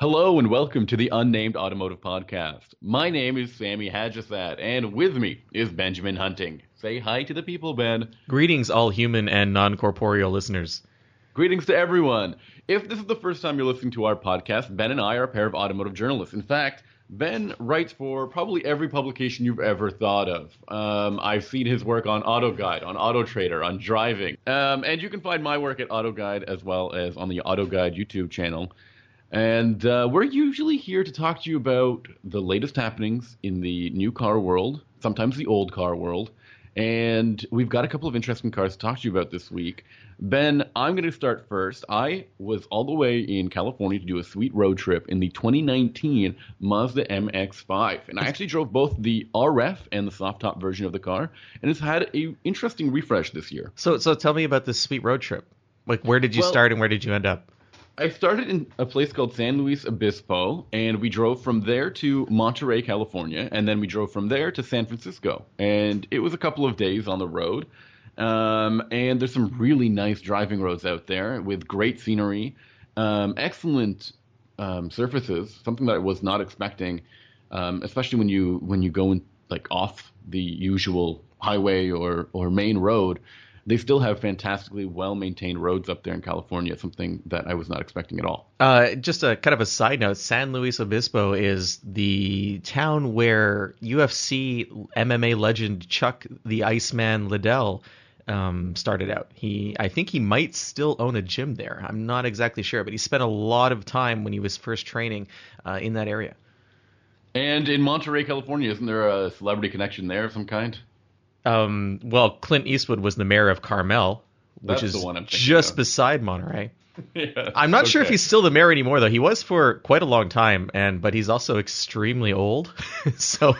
Hello and welcome to the Unnamed Automotive Podcast. My name is Sami Haj-Assaad, and with me is Benjamin Hunting. Say hi to the people, Ben. Greetings, all human and non corporeal listeners. Greetings to everyone. If this is the first time you're listening to our podcast, Ben and I are a pair of automotive journalists. In fact, Ben writes for probably every publication you've ever thought of. Um, I've seen his work on Auto Guide, on Auto Trader, on driving. Um, and you can find my work at Auto Guide as well as on the Auto Guide YouTube channel. And uh, we're usually here to talk to you about the latest happenings in the new car world, sometimes the old car world. And we've got a couple of interesting cars to talk to you about this week. Ben, I'm going to start first. I was all the way in California to do a sweet road trip in the 2019 Mazda MX-5, and I actually drove both the RF and the soft top version of the car, and it's had a interesting refresh this year. So, so tell me about this sweet road trip. Like, where did you Well- start and where did you end up? I started in a place called San Luis Obispo, and we drove from there to Monterey, California, and then we drove from there to San Francisco. And it was a couple of days on the road. Um, and there's some really nice driving roads out there with great scenery, um, excellent um, surfaces, something that I was not expecting, um, especially when you when you go in like off the usual highway or or main road. They still have fantastically well maintained roads up there in California, something that I was not expecting at all. Uh, just a kind of a side note: San Luis Obispo is the town where UFC MMA legend Chuck the Iceman Liddell um, started out. He, I think, he might still own a gym there. I'm not exactly sure, but he spent a lot of time when he was first training uh, in that area. And in Monterey, California, isn't there a celebrity connection there of some kind? Um, well, Clint Eastwood was the mayor of Carmel, which That's is the one I'm just of. beside Monterey. Yeah, I'm not sure if he's still the mayor anymore though. He was for quite a long time, and but he's also extremely old. so,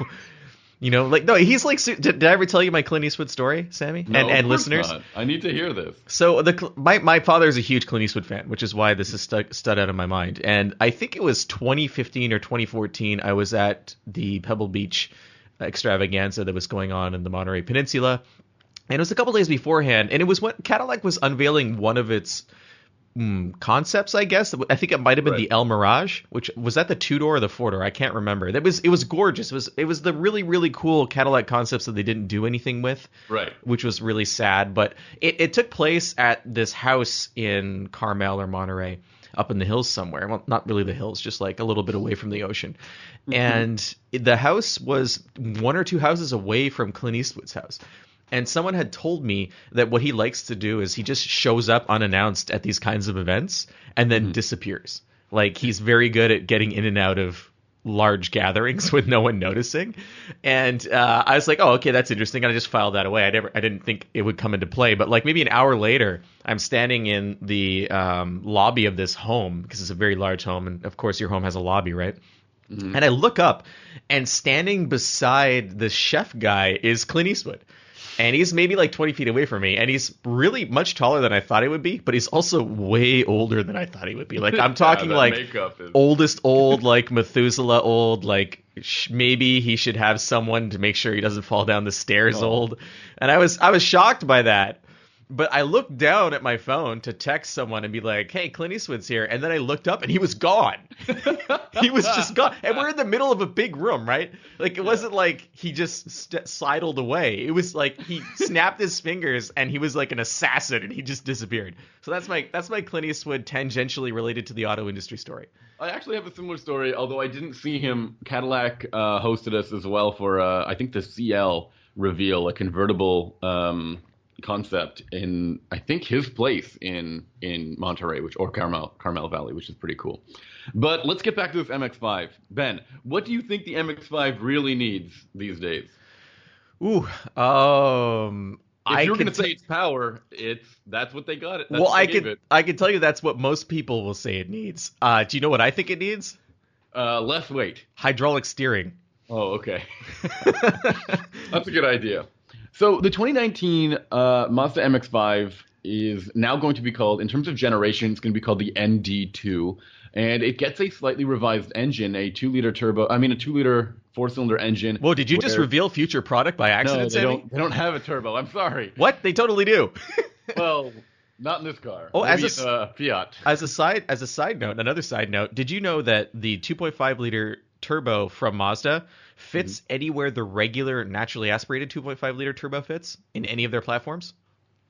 you know, like no, he's like. Did, did I ever tell you my Clint Eastwood story, Sammy, No, and and listeners? not. I need to hear this. So the my my father is a huge Clint Eastwood fan, which is why this is stuck stud out of my mind. And I think it was 2015 or 2014. I was at the Pebble Beach extravaganza that was going on in the Monterey Peninsula, and it was a couple days beforehand. And it was when Cadillac was unveiling one of its mm, concepts, I guess. I think it might have been Right. the Elmiraj, which was that the two door or the four door. I can't remember. That was it was gorgeous. It was it was the really really cool Cadillac concepts that they didn't do anything with Right. which was really sad. But it, it took place at this house in Carmel or Monterey, up in the hills somewhere. Well, not really the hills, just like a little bit away from the ocean. Mm-hmm. And the house was one or two houses away from Clint Eastwood's house. And someone had told me that what he likes to do is he just shows up unannounced at these kinds of events and then mm-hmm. disappears. Like he's very good at getting in and out of large gatherings with no one noticing. And uh, I was like, oh, okay, that's interesting. And I just filed that away. I never, I didn't think it would come into play. But like maybe an hour later, I'm standing in the um, lobby of this home because it's a very large home, and of course your home has a lobby, right? And I look up, and standing beside the chef guy is Clint Eastwood. And he's maybe like 20 feet away from me, and he's really much taller than I thought he would be, but he's also way older than I thought he would be. Like I'm talking that like is- oldest old, like Methuselah old, like sh- maybe he should have someone to make sure he doesn't fall down the stairs Oh. old. And I was I was shocked by that. But I looked down at my phone to text someone and be like, "Hey, Clint Eastwood's here," and then I looked up and he was gone. he was just gone, and we're in the middle of a big room, right? Like it wasn't like he just st- sidled away. It was like he snapped his fingers and he was like an assassin, and he just disappeared. So that's my that's my Clint Eastwood tangentially related to the auto industry story. I actually have a similar story, although I didn't see him. Cadillac uh, hosted us as well for, uh, I think, the Ciel reveal, a convertible um, concept in, I think, his place in in Monterey, which or Carmel Carmel Valley, which is pretty cool. But let's get back to this MX-5. Ben, what do you think the MX-5 really needs these days? Ooh, um, If I you're going to say it's power, it's that's what they got it. That's well, I can it. I can tell you that's what most people will say it needs. Uh, do you know what I think it needs? Uh, less weight. Hydraulic steering. Oh, okay. That's a good idea. So the 2019 uh, Mazda MX-5 is now going to be called, in terms of generation, it's going to be called the ND2, and it gets a slightly revised engine, a two-liter turbo. I mean, a two-liter four-cylinder engine. Whoa, did you just reveal future product by No, accident, they Sammy? don't. They don't have a turbo. I'm sorry. What? They totally do. well, Not in this car. Oh, as Maybe a s- uh, Fiat. As a side as a side note, another side note, did you know that the 2.5 liter turbo from Mazda fits anywhere the regular naturally aspirated 2.5 liter turbo fits in any of their platforms?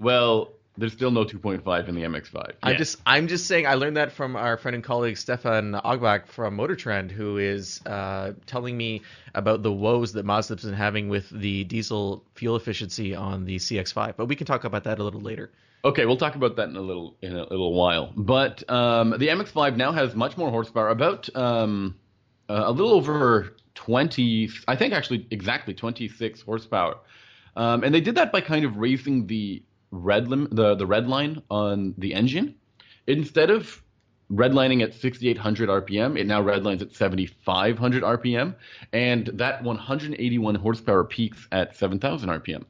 Well, there's still no 2.5 in the MX-5. I'm just I'm just saying I learned that from our friend and colleague Stefan Ogbac from Motor Trend, who is uh, telling me about the woes that Mazda's been having with the diesel fuel efficiency on the CX5. But we can talk about that a little later. Okay, we'll talk about that in a little in a little while. But um, the MX-5 now has much more horsepower, about um, uh, a little over 20, I think actually exactly 26 horsepower. Um, and they did that by kind of raising the red lim- the the red line on the engine. Instead of redlining at 6800 RPM, it now redlines at 7500 RPM, and that 181 horsepower peaks at 7000 RPM.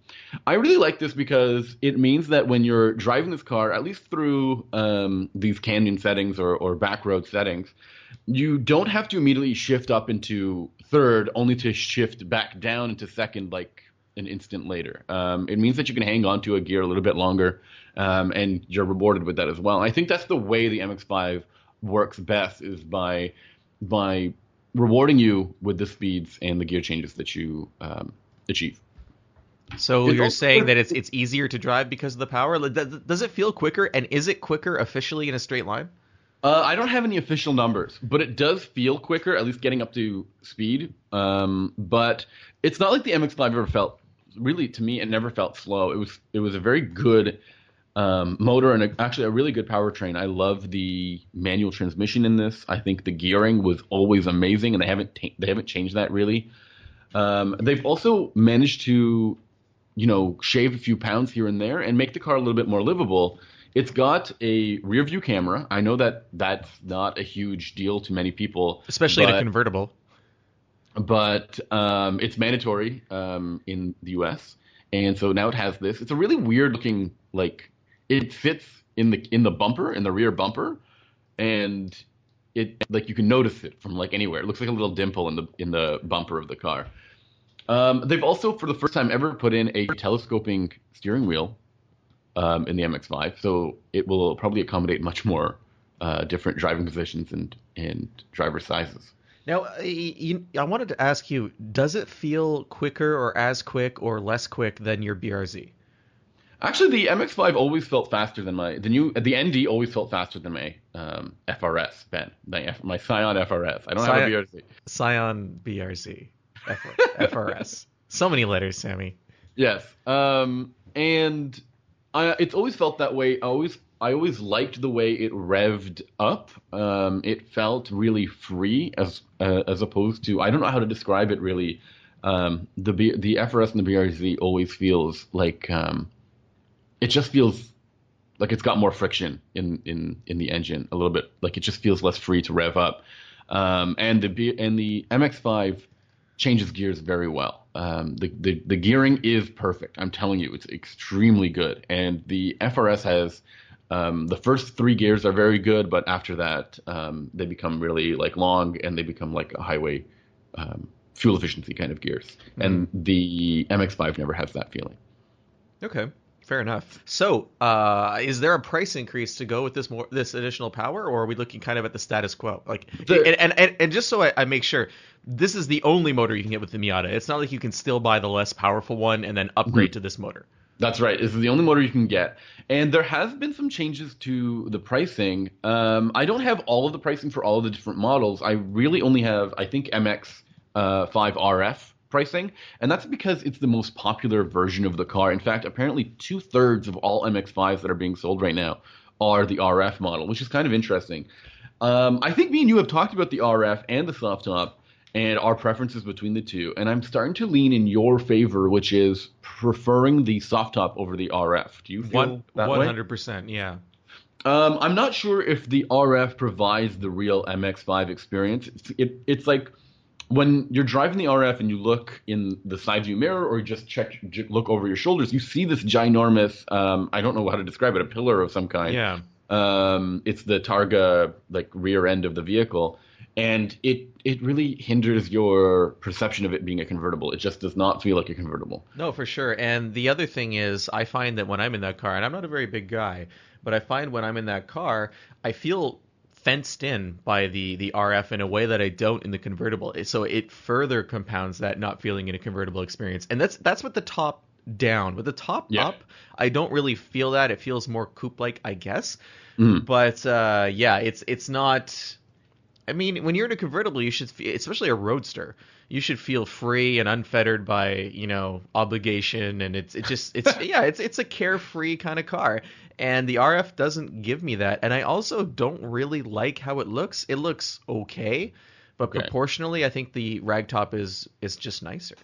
I really like this because it means that when you're driving this car, at least through um, these canyon settings or, or back road settings, you don't have to immediately shift up into third, only to shift back down into second like an instant later. Um, it means that you can hang on to a gear a little bit longer, um, and you're rewarded with that as well. I think that's the way the MX-5 works best is by by rewarding you with the speeds and the gear changes that you um, achieve. So It's you're also- saying that it's it's easier to drive because of the power? Does does it feel quicker, and is it quicker officially in a straight line? Uh, I don't have any official numbers, but it does feel quicker, at least getting up to speed. Um, but it's not like the MX-5 ever felt. Really, to me, it never felt slow. It was it was a very good um, motor and a, actually a really good powertrain. I love the manual transmission in this. I think the gearing was always amazing, and they haven't they haven't changed that really. Um, they've also managed to, you know, shave a few pounds here and there and make the car a little bit more livable. It's got a rear view camera. I know that that's not a huge deal to many people, Especially in a convertible. but um, it's mandatory um, in the U.S. and so now it has this. It's a really weird looking like it fits in the in the bumper in the rear bumper, and it like you can notice it from like anywhere. It looks like a little dimple in the in the bumper of the car. Um, they've also, for the first time ever, put in a telescoping steering wheel um, in the MX-5, so it will probably accommodate much more uh, different driving positions and and driver sizes. Now, uh, you, I wanted to ask you: Does it feel quicker, or as quick, or less quick than your BRZ? Actually, the MX-5 always felt faster than my the new the ND always felt faster than my um, FRS Ben my, F, my Scion FRS. I don't have a BRZ. Scion BRZ, F- FRS. So many letters, Sammy. Yes, um, and I, it's always felt that way. I always I always liked the way it revved up. Um, it felt really free as uh, as opposed to I don't know how to describe it really. Um, the the FRS and the BRZ always feels like um, it just feels like it's got more friction in, in, in the engine a little bit. Like it just feels less free to rev up. Um, and the B, and the MX-5 changes gears very well. Um, the, the the gearing is perfect. I'm telling you, it's extremely good. And the FRS has um, the first three gears are very good, but after that um, they become really like long and they become like a highway um, fuel efficiency kind of gears. And the MX-5 never has that feeling. Okay, fair enough. So, uh, is there a price increase to go with this more this additional power, or are we looking kind of at the status quo? Like, The- and, and, and and just so I, I make sure, this is the only motor you can get with the Miata. It's not like you can still buy the less powerful one and then upgrade to this motor. That's right. This is the only motor you can get. And there has been some changes to the pricing. Um, I don't have all of the pricing for all of the different models. I really only have, I think, MX uh, 5 RF pricing. And that's because it's the most popular version of the car. In fact, apparently two thirds of all MX5s that are being sold right now are the RF model, which is kind of interesting. Um, I think me and you have talked about the RF and the soft top and our preferences between the two. And I'm starting to lean in your favor, which is preferring the soft top over the RF. Do you feel One hundred percent, yeah. Um, I'm not sure if the RF provides the real MX5 experience. It's, it, it's like when you're driving the RF and you look in the side view mirror or you just check j- look over your shoulders, you see this ginormous um, I don't know how to describe it, a pillar of some kind. Yeah. Um, it's the Targa like rear end of the vehicle, and it it really hinders your perception of it being a convertible. It just does not feel like a convertible. No, for sure. And the other thing is, I find that when I'm in that car, and I'm not a very big guy, but I find when I'm in that car, I feel fenced in by the the RF in a way that I don't in the convertible. So it further compounds that not feeling in a convertible experience. And that's that's what the top down. With the top Yeah. up, I don't really feel that. It feels more coupe like, I guess. Mhm. But uh, yeah, it's it's not. I mean, when you're in a convertible, you should, especially a roadster, you should feel free and unfettered by you know obligation, and it's it just it's yeah, it's it's a carefree kind of car, and the RF doesn't give me that, and I also don't really like how it looks. It looks okay, but Okay. proportionally, I think the ragtop is is just nicer.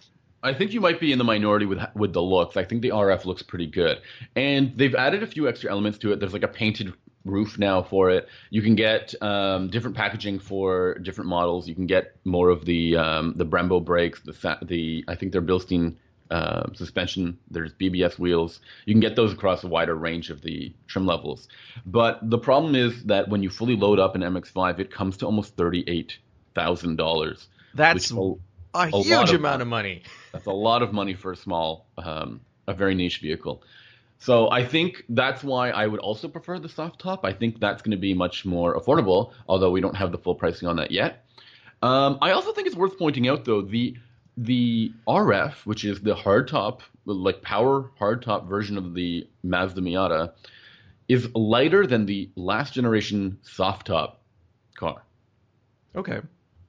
I think you might be in the minority with with the looks. I think the RF looks pretty good, and they've added a few extra elements to it. There's like a painted roof now for it. You can get um, different packaging for different models. You can get more of the um, the Brembo brakes, the the I think they're Bilstein uh, suspension. There's BBS wheels. You can get those across a wider range of the trim levels. But the problem is that when you fully load up an MX-5, it comes to almost thirty-eight thousand dollars. That's Which- a a huge of amount of money. That's a lot of money for a small, um, a very niche vehicle. So I think that's why I would also prefer the soft top. I think that's going to be much more affordable, although we don't have the full pricing on that yet. Um, I also think it's worth pointing out though the the RF, which is the hardtop, like power hardtop version of the Mazda Miata, is lighter than the last generation soft top car Okay.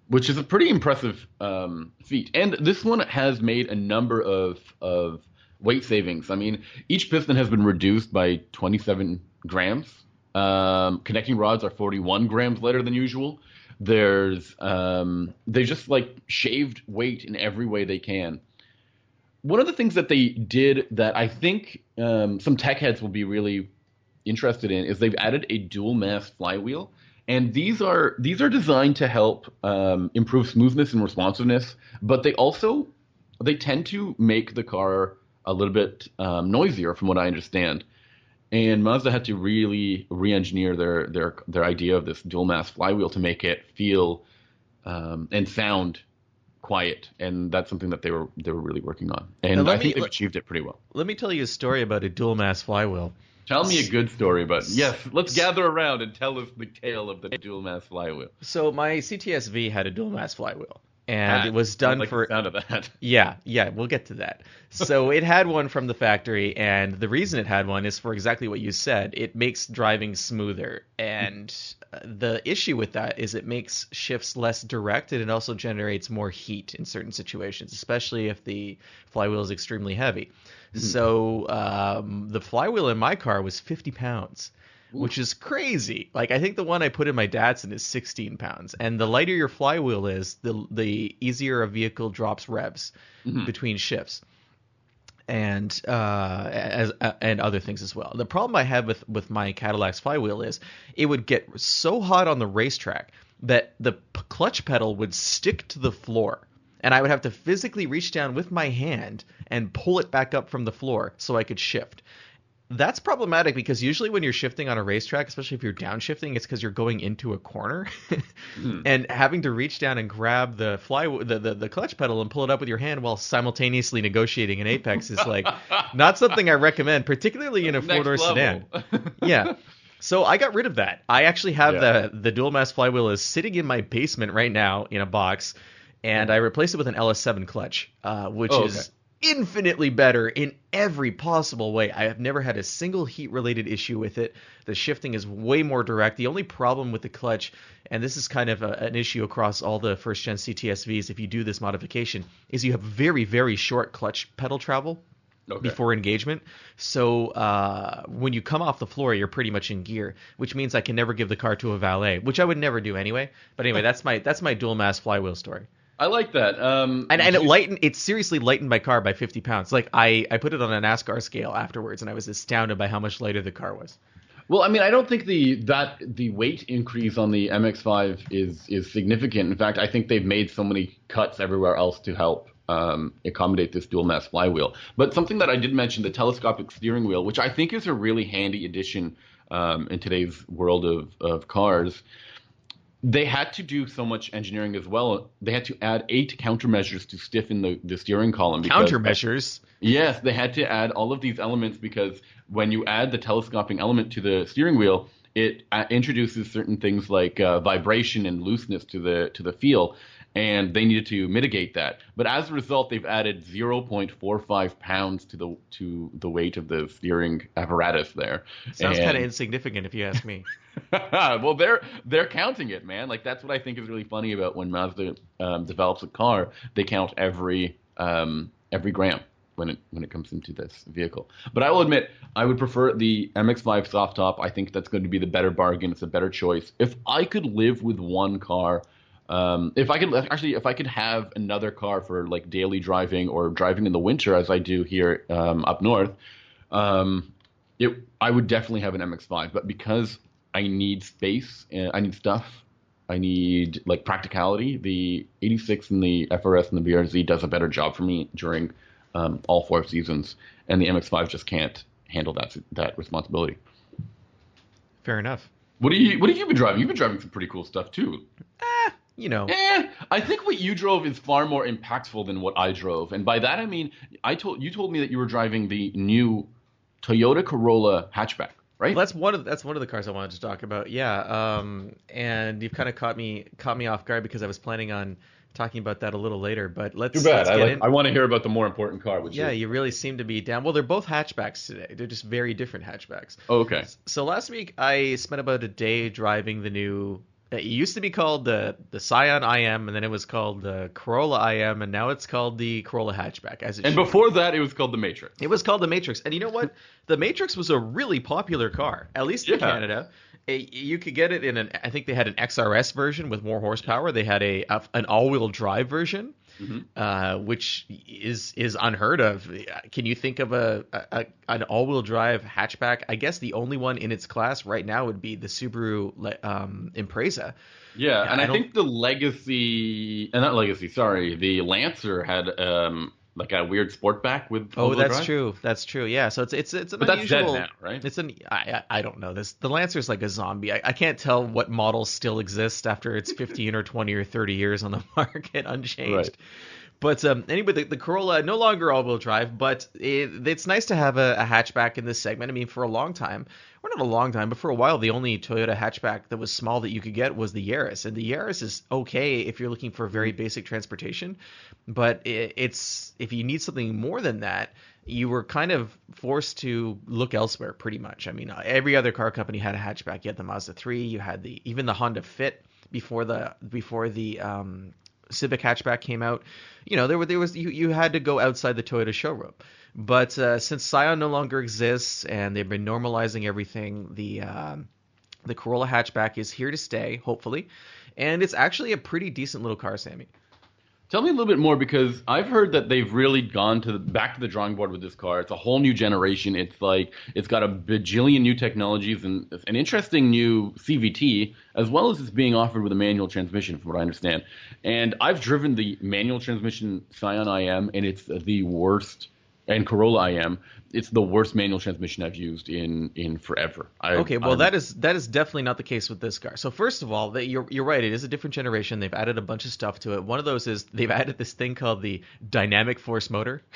which is a pretty impressive um, feat. And this one has made a number of of weight savings. I mean, each piston has been reduced by 27 grams. Um, connecting rods are 41 grams lighter than usual. There's um, they just like shaved weight in every way they can. One of the things that they did that I think um, some tech heads will be really interested in is they've added a dual mass flywheel and these are these are designed to help um, improve smoothness and responsiveness but they also they tend to make the car a little bit um, noisier from what i understand and mazda had to really re-engineer their their their idea of this dual mass flywheel to make it feel um, and sound quiet and that's something that they were they were really working on and i me- think they've let- achieved it pretty well Let me tell you a story about a dual mass flywheel. Tell me a good story, but yes, let's gather around and tell us the tale of the dual mass flywheel. So my CTSV had a dual mass flywheel, and Ah, it was done like for sound of that. yeah, yeah. We'll get to that. So it had one from the factory, and the reason it had one is for exactly what you said. It makes driving smoother, and uh, the issue with that is it makes shifts less direct, and it also generates more heat in certain situations, especially if the flywheel is extremely heavy. So um, the flywheel in my car was 50 pounds. Which is crazy. Like I think the one I put in my Datsun is 16 pounds, and the lighter your flywheel is, the the easier a vehicle drops revs between shifts and uh, as uh, and other things as well. The problem I had with with my Cadillac's flywheel is it would get so hot on the racetrack that the p- clutch pedal would stick to the floor. And I would have to physically reach down with my hand and pull it back up from the floor so I could shift. That's problematic because usually when you're shifting on a racetrack, especially if you're downshifting, it's because you're going into a corner, and having to reach down and grab the fly the, the the clutch pedal and pull it up with your hand while simultaneously negotiating an apex is like not something I recommend, particularly in a four door sedan. Yeah. So I got rid of that. I actually have Yeah. the the dual mass flywheel is sitting in my basement right now in a box, and I replaced it with an LS7 clutch, uh, which Oh, is infinitely better in every possible way. I have never had a single heat related issue with it. The shifting is way more direct. The only problem with the clutch, and this is kind of a, an issue across all the first gen CTSVs if you do this modification, is you have very, very short clutch pedal travel Okay. before engagement. So uh, when you come off the floor, you're pretty much in gear, which means I can never give the car to a valet, which I would never do anyway. But anyway, that's my that's my dual mass flywheel story. I like that. Um, And, and it lightened it seriously lightened my car by 50 pounds. Like I I put it on a NASCAR scale afterwards, and I was astounded by how much lighter the car was. Well, I mean, I don't think the that the weight increase on the MX-5 is is significant. In fact, I think they've made so many cuts everywhere else to help um, accommodate this dual mass flywheel. But something that I did mention, the telescopic steering wheel, which I think is a really handy addition um, in today's world of of cars. They had to do so much engineering as well. They had to add eight countermeasures to stiffen the, the steering column. because- Countermeasures. Yes, they had to add all of these elements because when you add the telescoping element to the steering wheel, it uh, introduces certain things like uh, vibration and looseness to the to the feel, and they needed to mitigate that. But as a result, they've added 0.45 pounds to the to the weight of the steering apparatus there. Sounds kind of insignificant if you ask me. well, they're they're counting it, man. Like that's what I think is really funny about when Mazda um, develops a car. They count every um, every gram when it when it comes into this vehicle. But I will admit, I would prefer the MX-5 soft top. I think that's going to be the better bargain. It's a better choice. If I could live with one car. Um, if I could actually, if I could have another car for like daily driving or driving in the winter, as I do here um, up north, um, it I would definitely have an MX-5. But because I need space, and I need stuff, I need like practicality. The 86 and the FRS and the BRZ does a better job for me during um, all four seasons, and the MX-5 just can't handle that that responsibility. Fair enough. What do you What have you been driving? You've been driving some pretty cool stuff too. You know, Eh, I think what you drove is far more impactful than what I drove, and by that I mean I told you told me that you were driving the new Toyota Corolla hatchback, right? Well, that's one of that's one of the cars I wanted to talk about. Yeah, um, and you've kind of caught me caught me off guard because I was planning on talking about that a little later. But let's, Too bad. let's I, like. I want to hear about the more important car. Which yeah, is, you really seem to be down. Well, they're both hatchbacks today. They're just very different hatchbacks. oh, okay. So last week I spent about a day driving the new. It used to be called the the Scion IM, and then it was called the Corolla IM, and now it's called the Corolla hatchback. As it And before that, it was called the Matrix. It was called the Matrix, and you know what? The Matrix was a really popular car, at least in Yeah. Canada. It- you could get it in an. I think they had an XRS version with more horsepower. They had a, a an all wheel drive version, uh, which is is unheard of. Can you think of a, a an all wheel drive hatchback? I guess the only one in its class right now would be the Subaru um, Impreza. Yeah, and I I, think the Legacy, uh, not Legacy, sorry, the Lancer had um like a weird sportback with. Oh, that's drive. true. That's true. Yeah. So it's it's it's an But that's dead unusual. now, right? It's an I I I don't know this. The Lancer's like a zombie. I, I can't tell what models still exist after it's 15 or 20 or 30 years on the market unchanged. Right. But um, anyway, the, the Corolla no longer all-wheel drive, but it, it's nice to have a, a hatchback in this segment. I mean, for a long time, or not a long time, but for a while, the only Toyota hatchback that was small that you could get was the Yaris, and the Yaris is okay if you're looking for very basic transportation, but it, it's if you need something more than that, you were kind of forced to look elsewhere pretty much. I mean, every other car company had a hatchback. You had the Mazda 3, you had the even the Honda Fit before the before the um, Civic hatchback came out. You know, there were there was you, you had to go outside the Toyota showroom. But uh, since Scion no longer exists and they've been normalizing everything, the um, the Corolla hatchback is here to stay, hopefully, and it's actually a pretty decent little car, Sammy. Tell me a little bit more because I've heard that they've really gone to the, back to the drawing board with this car. It's a whole new generation. It's like it's got a bajillion new technologies and an interesting new CVT, as well as it's being offered with a manual transmission, from what I understand. And I've driven the manual transmission Scion IM, and it's the worst. And Corolla IM, it's the worst manual transmission I've used in in forever. I, Okay, well I'm- that is that is definitely not the case with this car. So first of all, that you're you're right. It is a different generation. They've added a bunch of stuff to it. One of those is they've added this thing called the dynamic force motor.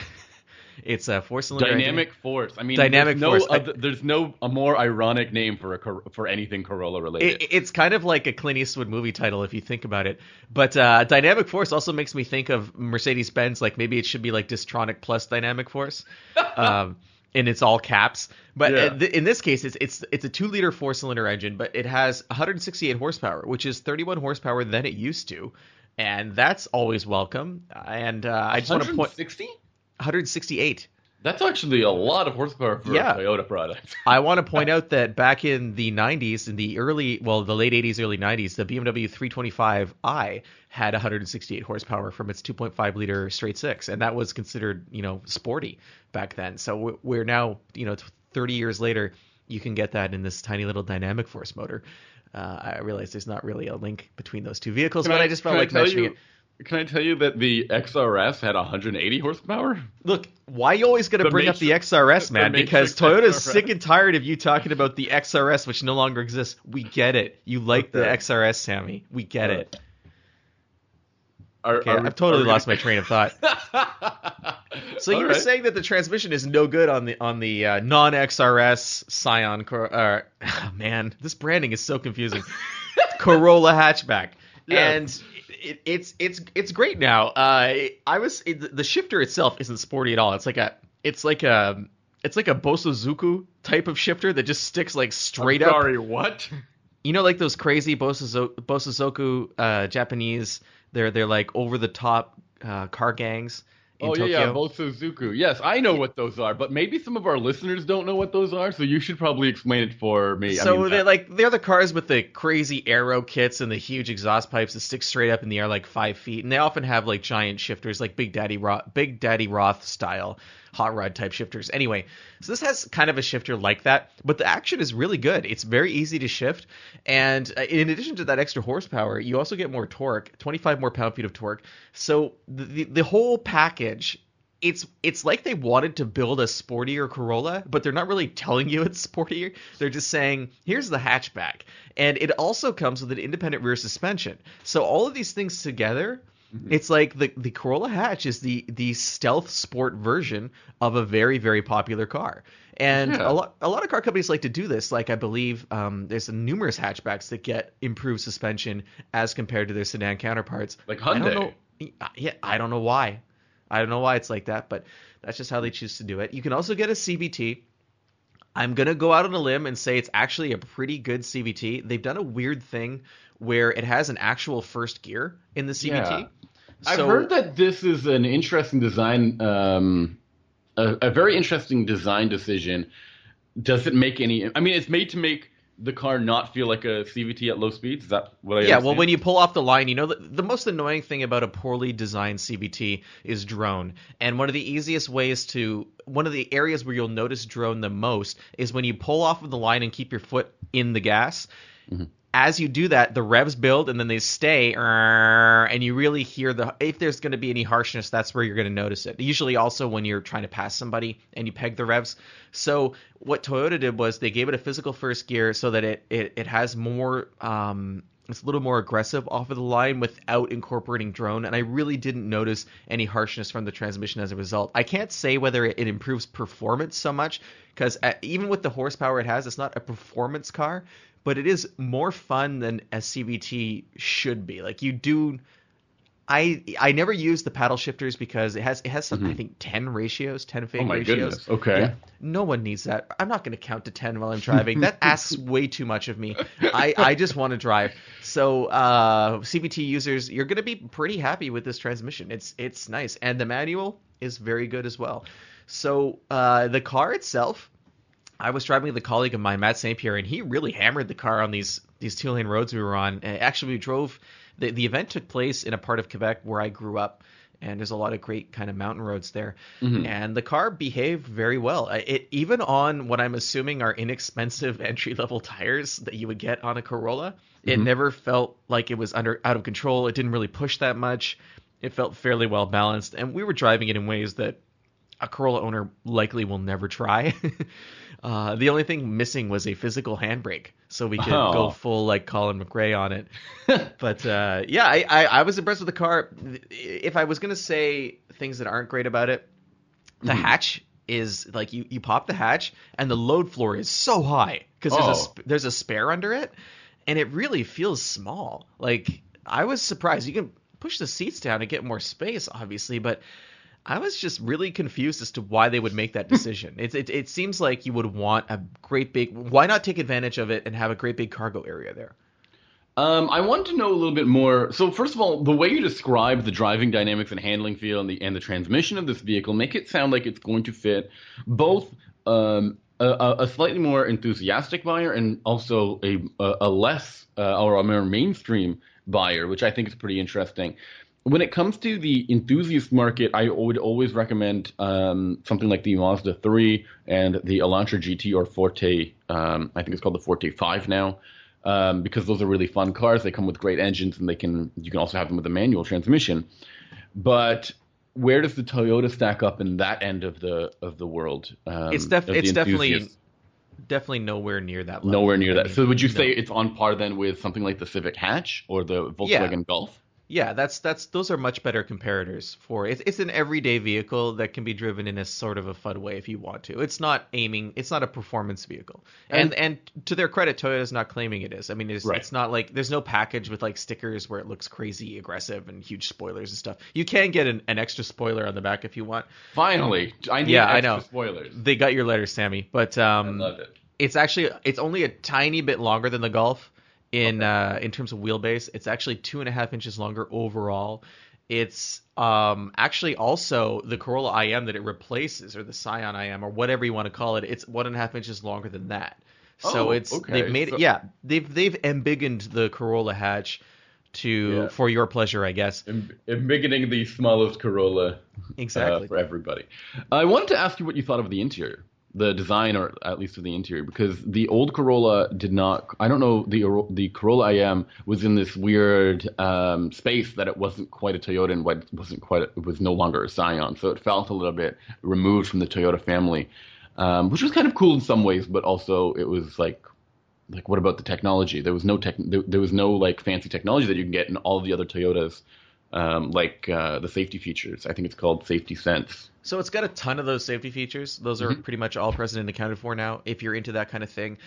it's a four cylinder Dynamic force. I mean, Dynamic there's no force. Other- there's no a more ironic name for a for anything Corolla related. It, it's kind of like a Clint Eastwood movie title if you think about it. But uh, Dynamic Force also makes me think of Mercedes Benz. Like maybe it should be like Distronic plus Dynamic Force, um, and it's all caps. But Yeah. uh, th- in this case, it's it's it's a two liter four cylinder engine, but it has 168 horsepower, which is 31 horsepower than it used to, and that's always welcome. And uh, I just want to point 160? 168. That's actually a lot of horsepower for Yeah. a Toyota product. I want to point out that back in the 90s, in the early, well, the late 80s, early 90s, the BMW 325i had 168 horsepower from its 2.5 liter straight six, and that was considered, you know, sporty back then. So we're- we're now, you know, 30 years later, you can get that in this tiny little dynamic force motor. Uh, I realize there's not really a link between those two vehicles, Can but I- I, just felt like tell mentioning you- it. Can I tell you that the XRS had 180 horsepower? Look, why you always going to bring up the XRS, man? the Because Toyota's XRS. sick and tired of you talking about the XRS, which no longer exists. We get it. You like the XRS, Sammy. We get it. Are, Okay, are we- I've totally lost my train of thought. So you were right. saying that the transmission is no good on the on the uh, non XRS Scion. Cor- uh, man, this branding is so confusing. Corolla hatchback, Yes. and it, it's it's it's great now. Uh, I was it, the shifter itself isn't sporty at all. It's like a it's like a it's like a Bosozoku type of shifter that just sticks like straight I'm up. Sorry, what? You know, like those crazy Bosozo- Bosozoku uh, Japanese. They're they're like over the top uh, car gangs oh Tokyo. yeah, yeah, Bosozoku. Yes, I know what those are, but maybe some of our listeners don't know what those are, so you should probably explain it for me. I So mean, they're like they're the cars with the crazy aero kits and the huge exhaust pipes that stick straight up in the air like five feet, and they often have like giant shifters, like Big Daddy Roth, Big Daddy Roth style hot rod type shifters. Anyway, so this has kind of a shifter like that, but the action is really good. It's very easy to shift, and uh, in addition to that extra horsepower, you also get more torque, 25 more pound feet of torque. So the the, the whole package it's it's like they wanted to build a sportier Corolla, but they're not really telling you it's sportier. They're just saying, here's the hatchback. And it also comes with an independent rear suspension. So all of these things together, it's like the the Corolla hatch is the the stealth sport version of a very very popular car. And Yeah. a lot a lot of car companies like to do this. Like I believe um, there's numerous hatchbacks that get improved suspension as compared to their sedan counterparts. Like I don't Hyundai. know. Yeah, I don't know why. I don't know why it's like that, but that's just how they choose to do it. You can also get a CVT. I'm gonna go out on a limb and say it's actually a pretty good CVT. They've done a weird thing where it has an actual first gear in the CVT. Yeah. I've heard that this is an interesting design, um, a, a very interesting design decision. Does it make any? I mean, it's made to make the car not feel like a CVT at low speeds. Is that what I? Yeah, well, when you pull off the line, you know the, the most annoying thing about a poorly designed CVT is drone. And one of the easiest ways to one of the areas where you'll notice drone the most is when you pull off of the line and keep your foot in the gas. As you do that, the revs build and then they stay, and you really hear the. If there's going to be any harshness, that's where you're going to notice it. Usually, also when you're trying to pass somebody and you peg the revs. So what Toyota did was they gave it a physical first gear so that it it, it has more. Um, it's a little more aggressive off of the line without incorporating drone, and I really didn't notice any harshness from the transmission as a result. I can't say whether it, it improves performance so much because even with the horsepower it has, it's not a performance car, but it is more fun than a CVT should be. Like you do. I I never use the paddle shifters because it has it has some I think ten ratios, ten fake Mm-hmm. Oh my ratios. goodness. Okay. Yeah. No one needs that. I'm not going to count to 10 while I'm driving. That asks way too much of me. I, I just want to drive. So, uh, CVT users, you're going to be pretty happy with this transmission. It's it's nice. And the manual is very good as well. So, uh, the car itself, I was driving with a colleague of mine, Matt St. Pierre, and he really hammered the car on these these two lane roads we were on. Actually, we drove. The, the event took place in a part of Quebec where I grew up, and there's a lot of great kind of mountain roads there. Mm-hmm. And the car behaved very well. It even on what I'm assuming are inexpensive entry level tires that you would get on a Corolla, it mm-hmm. never felt like it was under out of control. It didn't really push that much. It felt fairly well balanced, and we were driving it in ways that a Corolla owner likely will never try. uh, the only thing missing was a physical handbrake, so we could Oh. go full like Colin McRae on it. but uh, yeah, I, I, I was impressed with the car. If I was gonna say things that aren't great about it, the Mm-hmm. hatch is like you, you pop the hatch and the load floor is so high because there's a Oh. there's a spare under it, and it really feels small. Like I was surprised. You can push the seats down and get more space, obviously, but I was just really confused as to why they would make that decision. it, it it seems like you would want a great big. Why not take advantage of it and have a great big cargo area there? Um, I want to know a little bit more. So, first of all, the way you describe the driving dynamics and handling feel and the and the transmission of this vehicle make it sound like it's going to fit both um, a- a, slightly more enthusiastic buyer and also a a, a less uh, or a more mainstream buyer, which I think is pretty interesting. When it comes to the enthusiast market, I would always recommend um, something like the Mazda 3 and the Elantra GT or Forte. Um, I think it's called the Forte 5 now. um, because those are really fun cars. They come with great engines, and they can you can also have them with a manual transmission. But where does the Toyota stack up in that end of the of the world? Um, It's def- it's definitely definitely nowhere near that level. nowhere near I that. mean, so would you no. say it's on par then with something like the Civic Hatch or the Volkswagen Golf? Yeah, that's that's those are much better comparators for it's it's an everyday vehicle that can be driven in a sort of a fun way if you want to. It's not aiming it's not a performance vehicle. And and, to their credit, Toyota's not claiming it is. I mean it's Right. it's not like there's no package with like stickers where it looks crazy aggressive and huge spoilers and stuff. You can get an, an extra spoiler on the back if you want. Finally, I need Yeah, I know. spoilers. They got your letter, Sammy. But I um love it. it's actually it's only a tiny bit longer than the Golf in uh, in terms of wheelbase. It's actually two and a half inches longer overall. It's um, actually also the Corolla IM that it replaces, or the Scion IM, or whatever you want to call it. It's one and a half inches longer than that. So Oh, it's okay. they've made So- it. Yeah, they've they've embiggened the Corolla hatch to Yeah. for your pleasure, I guess. Em- Embiggening the smallest Corolla Exactly. uh, for everybody. I wanted to ask you what you thought of the interior, the design, or at least of the interior, because the old Corolla did not. I don't know the the Corolla IM was in this weird um, space that it wasn't quite a Toyota and wasn't quite. It was no longer a Scion, so it felt a little bit removed from the Toyota family, um, which was kind of cool in some ways, but also it was like. Like what about the technology? There was no tech. There, there was no like fancy technology that you can get in all the other Toyotas, um, like uh, the safety features. I think it's called Safety Sense. So it's got a ton of those safety features. Those are Mm-hmm. pretty much all present and accounted for now if you're into that kind of thing.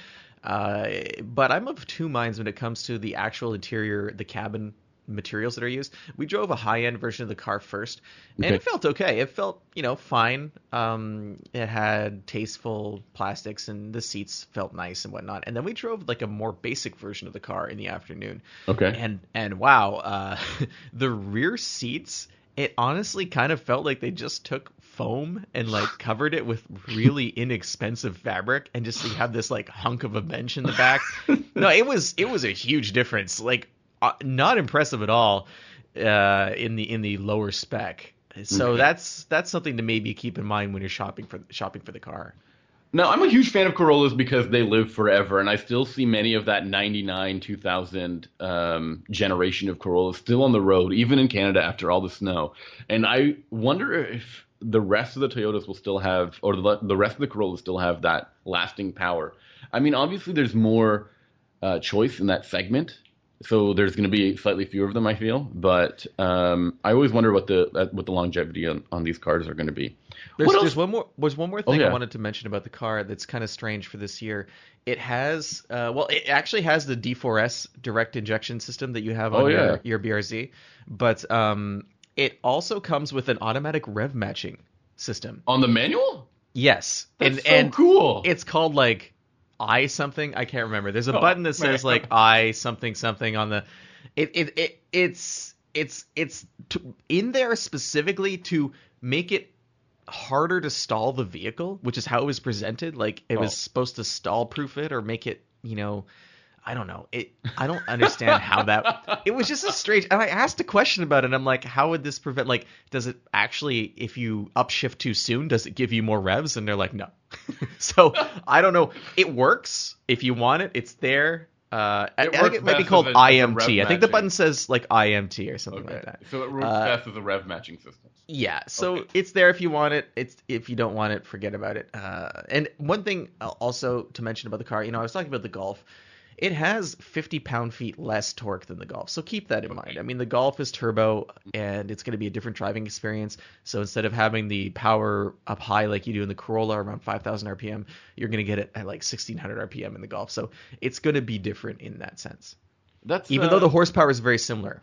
Uh, but I'm of two minds when it comes to the actual interior, the cabin materials that are used. We drove a high-end version of the car first, and Okay. it felt okay. It felt, you know, fine. Um, it had tasteful plastics, and the seats felt nice and whatnot. And then we drove like a more basic version of the car in the afternoon, Okay. and and wow, uh, the rear seats. It honestly kind of felt like they just took foam and like covered it with really inexpensive fabric, and just you have this like hunk of a bench in the back. no, it was it was a huge difference. Like uh, not impressive at all uh, in the in the lower spec. So Okay. that's that's something to maybe keep in mind when you're shopping for shopping for the car. No, I'm a huge fan of Corollas because they live forever, and I still see many of that 99, 2000 um, generation of Corollas still on the road, even in Canada after all the snow. And I wonder if the rest of the Toyotas will still have, or the, the rest of the Corollas still have that lasting power. I mean, obviously, there's more uh, choice in that segment. So there's going to be slightly fewer of them, I feel, but um, I always wonder what the uh, what the longevity on, on these cars are going to be. There's, there's one more. There's one more thing yeah. I wanted to mention about the car that's kind of strange for this year. It has, uh, well, it actually has the D4S direct injection system that you have on Oh, yeah. your, your BRZ, but um, it also comes with an automatic rev matching system. On the manual? Yes, That's and so and cool. it's called like I something. I can't remember. There's a Oh, button that says man. like I something something on the. It it, it it's it's it's to, in there specifically to make it harder to stall the vehicle, which is how it was presented. Like it was Oh. supposed to stall proof it or make it, you know. I don't know. It. I don't understand how that. It was just a strange. And I asked a question about it. and I'm like, how would this prevent? Like, does it actually, if you upshift too soon, does it give you more revs? And they're like, no. so I don't know. It works if you want it. It's there. Uh, I, I think it might be called a- IMT. I think the button says like IMT or something Okay. like that. So it works Uh, best as a rev matching system. Yeah, so Okay. it's there if you want it. It's if you don't want it, forget about it. Uh, and one thing also to mention about the car, you know, I was talking about the Golf. It has 50 pound feet less torque than the Golf, so keep that in mind. I mean, the Golf is turbo, and it's going to be a different driving experience. So instead of having the power up high like you do in the Corolla around 5,000 RPM, you're going to get it at like 1,600 RPM in the Golf. So it's going to be different in that sense, That's even uh, though the horsepower is very similar.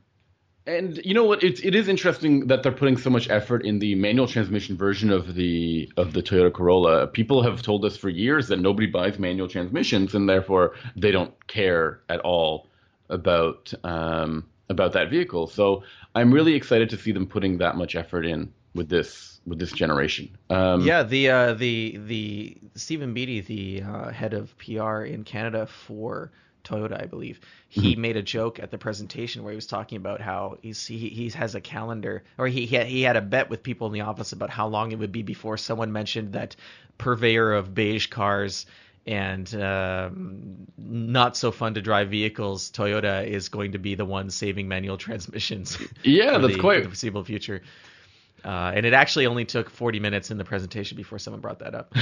And you know what? It's it is interesting that they're putting so much effort in the manual transmission version of the of the Toyota Corolla. People have told us for years that nobody buys manual transmissions, and therefore they don't care at all about um, about that vehicle. So I'm really excited to see them putting that much effort in with this with this generation. Um, Yeah, the uh, the the Stephen Beatty, the uh, head of PR in Canada for Toyota, I believe, he made a joke at the presentation where he was talking about how he's, he he has a calendar, or he he had, he had a bet with people in the office about how long it would be before someone mentioned that purveyor of beige cars and um, not so fun to drive vehicles, Toyota is going to be the one saving manual transmissions. Yeah, that's the, quite- the foreseeable future. Uh, and it actually only took 40 minutes in the presentation before someone brought that up.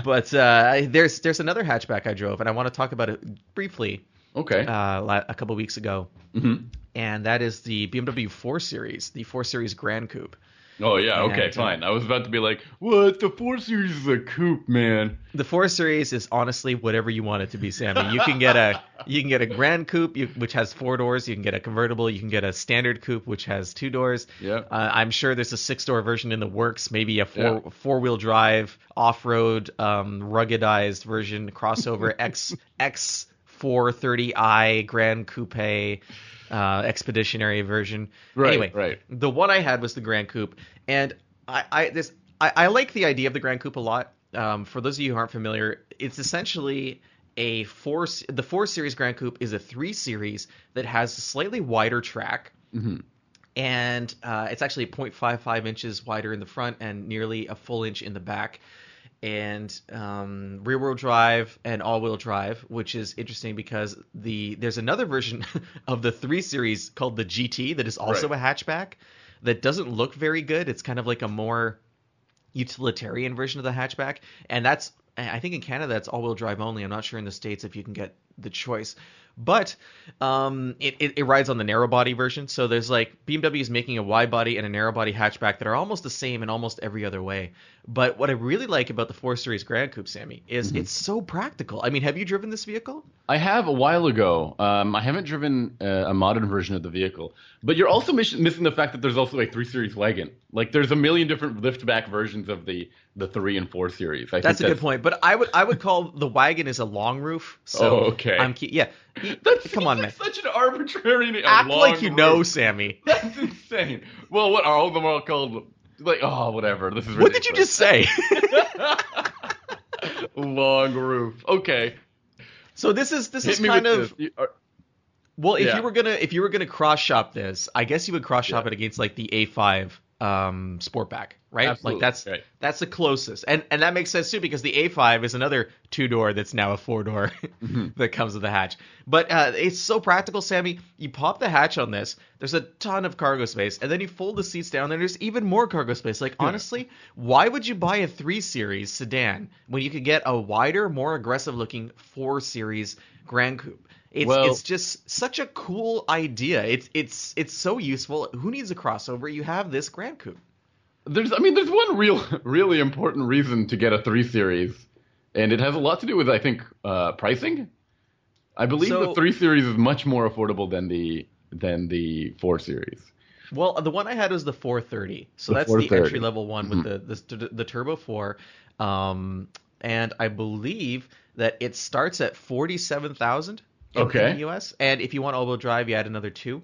but uh, there's there's another hatchback I drove, and I want to talk about it briefly. Okay. Uh, a couple weeks ago, Mhm. and that is the BMW 4 Series, the 4 Series Grand Coupe. Oh yeah. Okay. and, uh, fine. I was about to be like, what? The four series is a coupe, man. The 4 Series is honestly whatever you want it to be, Sammy. You can get a you can get a Grand Coupe, you, which has four doors. You can get a convertible. You can get a standard coupe, which has two doors. Yeah. Uh, I'm sure there's a six door version in the works. Maybe a four Yeah. four wheel drive off road um, ruggedized version crossover X X 430i Grand Coupe uh, expeditionary version. Right, Anyway, right. the one I had was the Grand Coupe, and I, I this I, I like the idea of the Grand Coupe a lot. Um, for those of you who aren't familiar, it's essentially a four. The four series Gran Coupe is a three series that has a slightly wider track, and uh, it's actually 0.55 inches wider in the front and nearly a full inch in the back. And um, rear-wheel drive and all-wheel drive, which is interesting because the there's another version of the three series called the GT that is also Right. a hatchback that doesn't look very good. It's kind of like a more utilitarian version of the hatchback, and that's I think in Canada that's all-wheel drive only. I'm not sure in the states if you can get the choice, but um, it, it, it rides on the narrow body version. So there's like BMW is making a wide body and a narrow body hatchback that are almost the same in almost every other way. But what I really like about the 4 Series Gran Coupe, Sami, is it's so practical. I mean, have you driven this vehicle? I have a while ago. Um, I haven't driven uh, a modern version of the vehicle, but you're also miss- missing the fact that there's also a three series wagon. Like there's a million different liftback versions of the the three and four series. I That's a think good point. But I would I would call the wagon is a long roof. So Oh, okay. I'm ke- yeah. That's Come on, man. Such an arbitrary. Act like you know. Sami. That's insane. Well, what are all of them all called? Like oh, whatever. This is What did you just say? long roof? Okay. so this is this Hit is kind of this. You- are- well, if Yeah. you were gonna if you were gonna cross shop this, I guess you would cross shop Yeah. it against like the A5 um Sportback, right? Absolutely, Like that's right. that's the closest, and and that makes sense too because the A5 is another two door that's now a four door Mm-hmm. that comes with the hatch. But uh, it's so practical, Sami. You pop the hatch on this. There's a ton of cargo space, and then you fold the seats down, and there's even more cargo space. Like honestly, why would you buy a three series sedan when you could get a wider, more aggressive looking four series Gran Coupe? It's Well- it's just such a cool idea. It's it's it's so useful. Who needs a crossover? You have this Gran Coupe. There's, I mean, there's one real, really important reason to get a three series, and it has a lot to do with, I think, uh, pricing. I believe So- the three series is much more affordable than the than the four series. Well, the one I had was the 430. So The that's the entry level one with the, the the Turbo 4. Um, and I believe that it starts at 47,000 in, Okay. in the US. And if you want all-wheel drive, you add another two.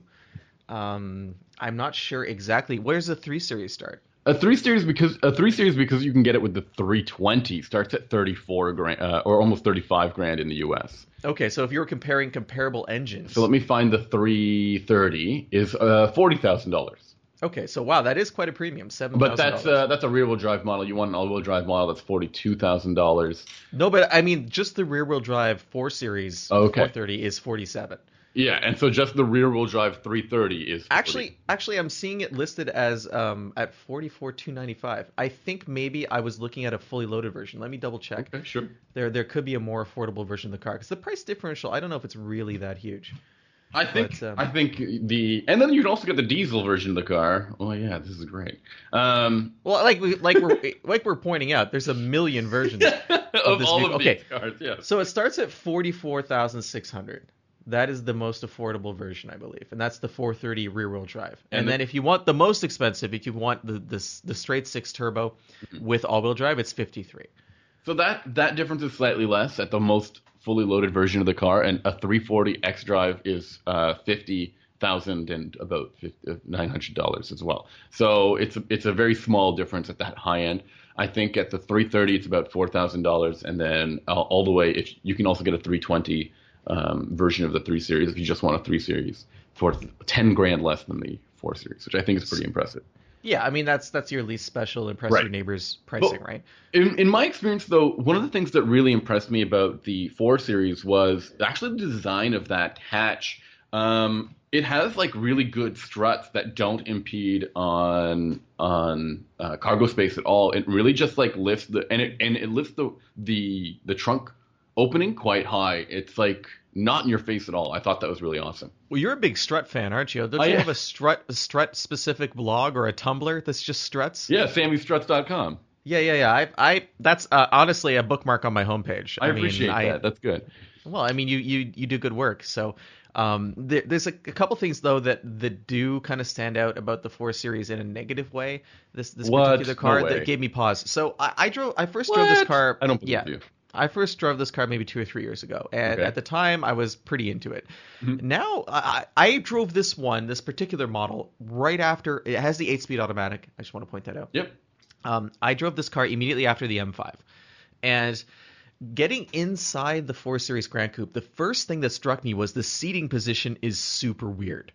Um, I'm not sure exactly. Where's the 3 series start? A three series because a three series because you can get it with the 320 starts at 34 grand uh, or almost 35 grand in the U.S. Okay, so if you were comparing comparable engines. So let me find the 330 is uh, forty thousand dollars. Okay, so wow, that is quite a premium. $7,000. But that's uh, that's a rear wheel drive model. You want an all wheel drive model that's forty two thousand dollars. No, but I mean, just the rear wheel drive 4 series Okay. 430 is 47. Yeah, and so just the rear wheel drive 330 is 40. Actually, actually, I'm seeing it listed as um, at 44,295. I think maybe I was looking at a fully loaded version. Let me double check. Okay, sure. There, there could be a more affordable version of the car because the price differential. I don't know if it's really that huge. I think But, um, I think the and then you'd also get the diesel version of the car. Oh yeah, this is great. Um, Well, like we, like we're like we're pointing out, there's a million versions. of, this all vehicle. of Okay. these cars, yes. So it starts at 44,600. That is the most affordable version, I believe, and that's the 430 rear-wheel drive. And, And the- then if you want the most expensive, if you want the the, the straight six turbo with all-wheel drive, it's 53. So that that difference is slightly less at the most fully loaded version of the car, and a 340 xDrive is uh, fifty thousand and about nine hundred dollars as well. So it's a, it's a very small difference at that high end. I think at the 330 it's about four thousand dollars, and then uh, all the way if you can also get a 320 um, version of the three series if you just want a three series for ten grand less than the four series, which I think is pretty impressive. Yeah, I mean that's that's your least special impress your neighbors pricing, But- right? In, in my experience, though, one of the things that really impressed me about the 4 Series was actually the design of that hatch. Um, it has like really good struts that don't impede on on uh, cargo space at all. It really just like lifts the and it and it lifts the the the trunk opening quite high. It's like not in your face at all. I thought that was really awesome. Well, you're a big strut fan, aren't you? Don't I you have a strut a strut specific blog or a Tumblr that's just struts? Yeah, SamiStruts.com. yeah, yeah. yeah. I, I that's uh, honestly a bookmark on my homepage. I, mean, appreciate I- that. That's good. Well, I mean, you you you do good work. So um, there, there's a, a couple things though that that do kind of stand out about the four series in a negative way. This this What? particular car No that gave me pause. So I, I drove. I first drove this What? car. I don't believe yeah, you. I first drove this car maybe two or three years ago, and Okay. at the time I was pretty into it. Mhm. Now I, I drove this one, this particular model, right after it has the eight-speed automatic. I just want to point that out. Yep. Um, I drove this car immediately after the M5, and getting inside the 4 Series Gran Coupe, the first thing that struck me was the seating position is super weird.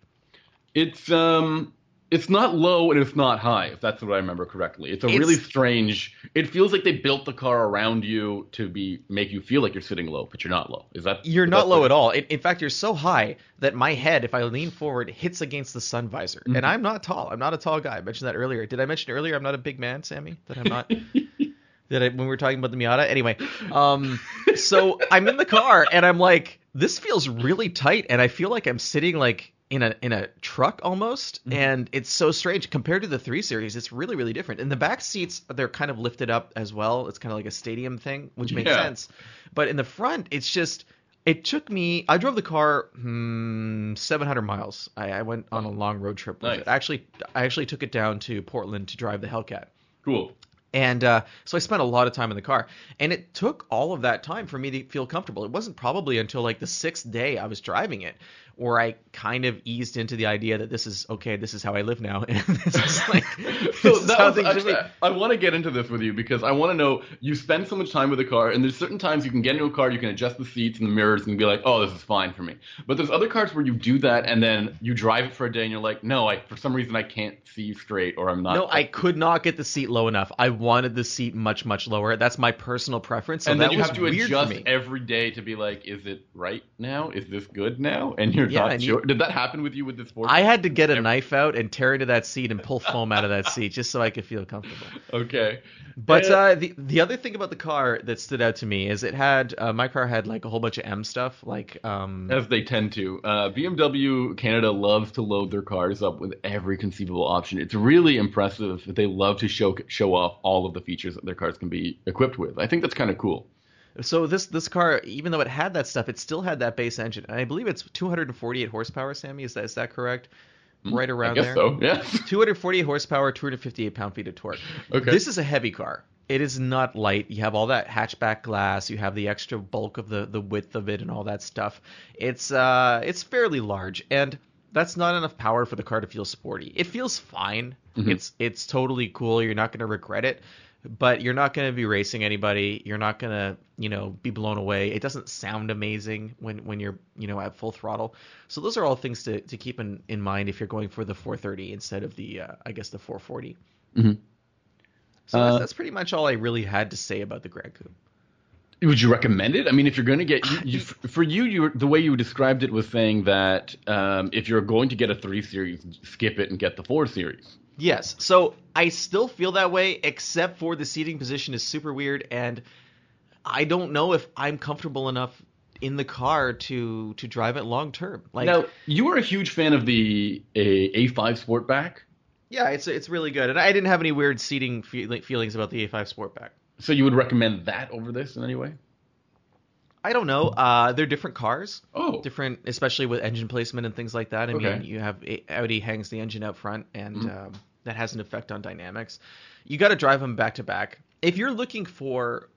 It's um it's not low and it's not high, if that's what I remember correctly. It's a It's- really strange it feels like they built the car around you to be make you feel like you're sitting low, but you're not low. Is that You're is not that low at all. In, in fact, you're so high that my head, if I lean forward, hits against the sun visor. Mm-hmm. And I'm not tall. I'm not a tall guy. I mentioned that earlier. Did I mention earlier I'm not a big man, Sami? That I'm not. that I, when we were talking about the Miata. Anyway, um, so I'm in the car and I'm like, this feels really tight, and I feel like I'm sitting like in a in a truck almost, Mm-hmm. and it's so strange compared to the three series. It's really really different. And the back seats they're kind of lifted up as well. It's kind of like a stadium thing, which makes Yeah. sense. But in the front, it's just. It took me. I drove the car hmm, 700 miles. I, I went on a long road trip with Nice. it. Actually, I actually took it down to Portland to drive the Hellcat. Cool. And uh, so I spent a lot of time in the car, and it took all of that time for me to feel comfortable. It wasn't probably until like the sixth day I was driving it where I kind of eased into the idea that this is okay. This is how I live now, and this is like So this that was, things actually, be. I want to get into this with you because I want to know you spend so much time with a car, and there's certain times you can get into a car, you can adjust the seats and the mirrors, and be like, oh, this is fine for me. But there's other cars where you do that, and then you drive it for a day, and you're like, no, I for some reason I can't see straight, or I'm not. No, I could not get the seat low enough. I wanted the seat much, much lower. That's my personal preference. So and that then you have to adjust every day to be like, is it right now? Is this good now? And you're Yeah, not and you- Did that happen with you with this Ford? I had to get a knife out and tear into that seat and pull foam out of that seat just so I could feel comfortable. okay. But Yeah. uh, the the other thing about the car that stood out to me is it had uh, my car had like a whole bunch of M stuff like um As they tend to. Uh, BMW Canada loves to load their cars up with every conceivable option. It's really impressive that they love to show show off all of the features that their cars can be equipped with. I think that's kind of cool. So this this car even though it had that stuff it still had that base engine. And I believe it's 248 horsepower Sami. Is that is that correct? Right around Mm, I guess there? so. Yeah. 248 horsepower 258 pound feet of torque. Okay. this is a heavy car. It is not light. You have all that hatchback glass. You have the extra bulk of the the width of it and all that stuff. It's uh it's fairly large and that's not enough power for the car to feel sporty. It feels fine. Mhm. it's it's totally cool. You're not going to regret it but you're not going to be racing anybody you're not going to you know be blown away it doesn't sound amazing when when you're you know at full throttle so those are all things to, to keep in, in mind if you're going for the 430 instead of the uh, i guess the 440 Mhm. so Uh, that's, that's pretty much all I really had to say about the Gran Coupe. Would you recommend it? I mean, if you're going to get, you, you, for you, you the way you described it was saying that um, if you're going to get a three series, skip it and get the four series. Yes, so I still feel that way, except for the seating position is super weird, and I don't know if I'm comfortable enough in the car to to drive it long term. Like, now, you were a huge fan of the a, A5 Sportback, yeah, it's it's really good, and I didn't have any weird seating feel- feelings about the A5 Sportback. so you would recommend that over this in any way? I don't know. Uh, they're different cars. Oh, different, especially with engine placement and things like that. I mean, you have Audi hangs the engine out front, and Mhm. um, that has an effect on dynamics. You got to drive them back to back. If you're looking for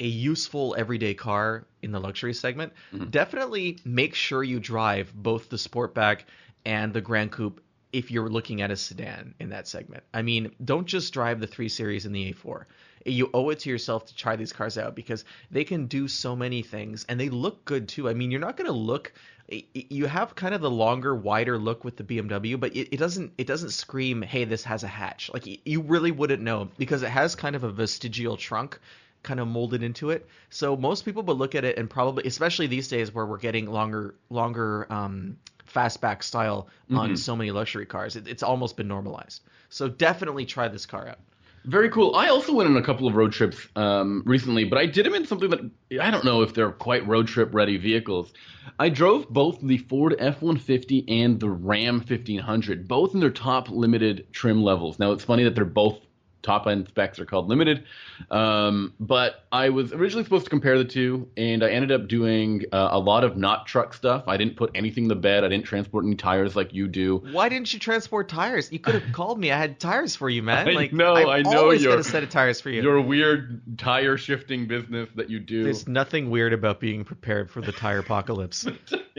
a useful everyday car in the luxury segment, Mhm. definitely make sure you drive both the Sportback and the Gran Coupe if you're looking at a sedan in that segment. I mean, don't just drive the 3 Series and the A4. You owe it to yourself to try these cars out because they can do so many things and they look good too. I mean, you're not going to look you have kind of the longer, wider look with the BMW, but it, it, doesn't it doesn't scream, "Hey, this has a hatch." Like you really wouldn't know because it has kind of a vestigial trunk kind of molded into it. So most people would look at it and probably, especially these days where we're getting longer longer um, fastback style on mm-hmm. so many luxury cars, it, it's almost been normalized. So definitely try this car out. Very cool. I also went on a couple of road trips um, recently, but I did them in something that I don't know if they're quite road trip ready vehicles. I drove both the Ford F 150 and the Ram 1500, both in their top limited trim levels. Now, it's funny that they're both top end specs are called limited. Um, but I was originally supposed to compare the two, and I ended up doing uh, a lot of not truck stuff. I didn't put anything in the bed. I didn't transport any tires like you do. Why didn't you transport tires? You could have called me. I had tires for you, man. Like, no, I, I know. Always got a set of tires for you. Your weird tire shifting business that you do. There's nothing weird about being prepared for the tire apocalypse.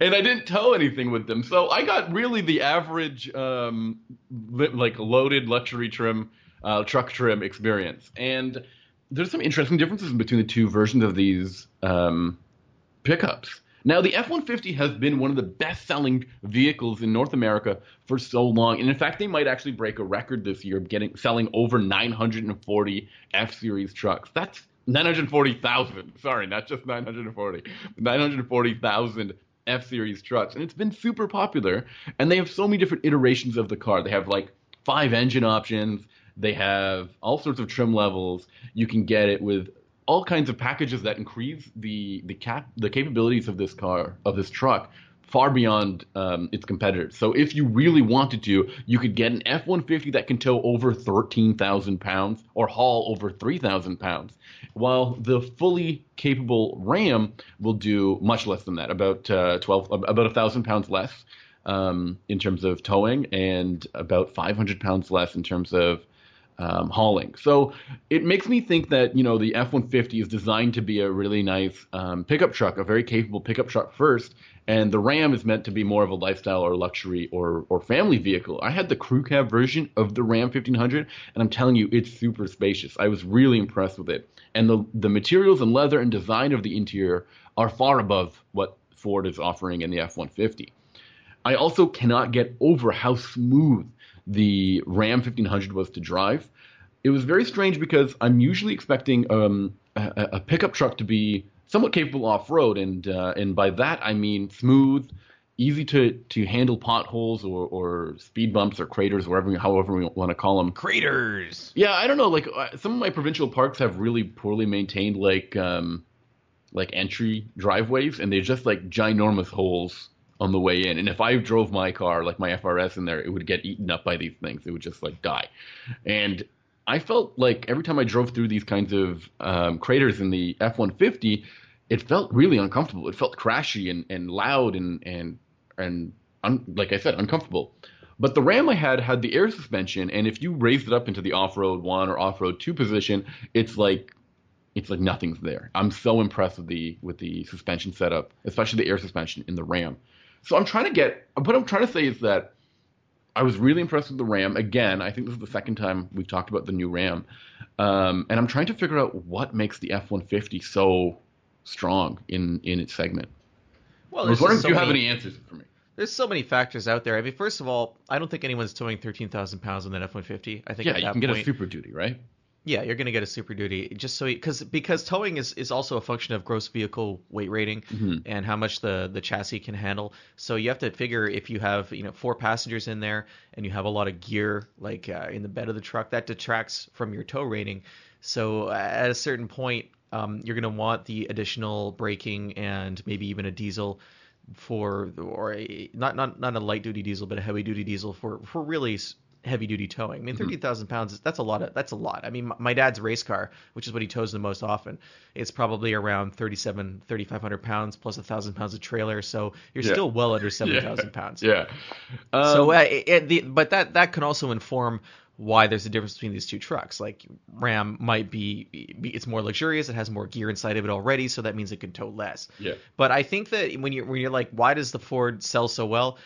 and I didn't tow anything with them. So I got really the average, um, li- like loaded luxury trim, uh, truck trim experience. And there's some interesting differences between the two versions of these um, pickups. Now, the F 150 has been one of the best selling vehicles in North America for so long. And in fact, they might actually break a record this year, getting selling over 940 F Series trucks. That's 940,000. Sorry, not just 940. 940,000 F Series trucks, and it's been super popular. And they have so many different iterations of the car. They have like five engine options. They have all sorts of trim levels. You can get it with all kinds of packages that increase the the cap the capabilities of this car of this truck far beyond um, its competitors. So if you really wanted to, you could get an F-150 that can tow over 13,000 pounds or haul over 3,000 pounds, while the fully capable Ram will do much less than that, about uh, 12, about a thousand pounds less um, in terms of towing, and about 500 pounds less in terms of um, hauling. So it makes me think that you know the F-150 is designed to be a really nice um, pickup truck, a very capable pickup truck first, and the Ram is meant to be more of a lifestyle or luxury or or family vehicle. I had the crew cab version of the Ram 1500, and I'm telling you, it's super spacious. I was really impressed with it, and the the materials and leather and design of the interior are far above what Ford is offering in the F-150. I also cannot get over how smooth the Ram 1500 was to drive. It was very strange because I'm usually expecting um, a, a pickup truck to be somewhat capable off road, and uh, and by that I mean smooth, easy to to handle potholes or, or speed bumps or craters, wherever however we want to call them. Craters. Yeah, I don't know. Like uh, some of my provincial parks have really poorly maintained like um, like entry driveways, and they're just like ginormous holes on the way in. And if I drove my car, like my FRS in there, it would get eaten up by these things. It would just like die. And I felt like every time I drove through these kinds of um, craters in the F 150, it felt really uncomfortable. It felt crashy and, and loud and and and un, like I said, uncomfortable. But the Ram I had had the air suspension, and if you raised it up into the off-road one or off-road two position, it's like it's like nothing's there. I'm so impressed with the with the suspension setup, especially the air suspension in the Ram. So I'm trying to get what I'm trying to say is that I was really impressed with the RAM. Again, I think this is the second time we've talked about the new RAM, um, and I'm trying to figure out what makes the F-150 so strong in in its segment. Well, I was wondering so if you many, have any answers for me. There's so many factors out there. I mean, first of all, I don't think anyone's towing 13,000 pounds on that F-150. I think yeah, you can point, get a Super Duty, right? Yeah, you're going to get a Super Duty just so because because towing is, is also a function of gross vehicle weight rating mm-hmm. and how much the the chassis can handle. So you have to figure if you have you know four passengers in there and you have a lot of gear like uh, in the bed of the truck that detracts from your tow rating. So at a certain point, um, you're going to want the additional braking and maybe even a diesel for or a not not not a light duty diesel but a heavy duty diesel for for really heavy duty towing. I mean, mm-hmm. thirty thousand mm-hmm. pounds that's a lot. Of, that's a lot. I mean, my dad's race car, which is what he tows the most often, it's probably around 37, 3,500 pounds plus a thousand pounds of trailer. So you're yeah. still well under seven thousand yeah. pounds. Yeah. Um, so, uh, it, it, the, but that that can also inform why there's a difference between these two trucks. Like Ram might be, it's more luxurious, it has more gear inside of it already, so that means it can tow less. Yeah. But I think that when you're when you're like, why does the Ford sell so well?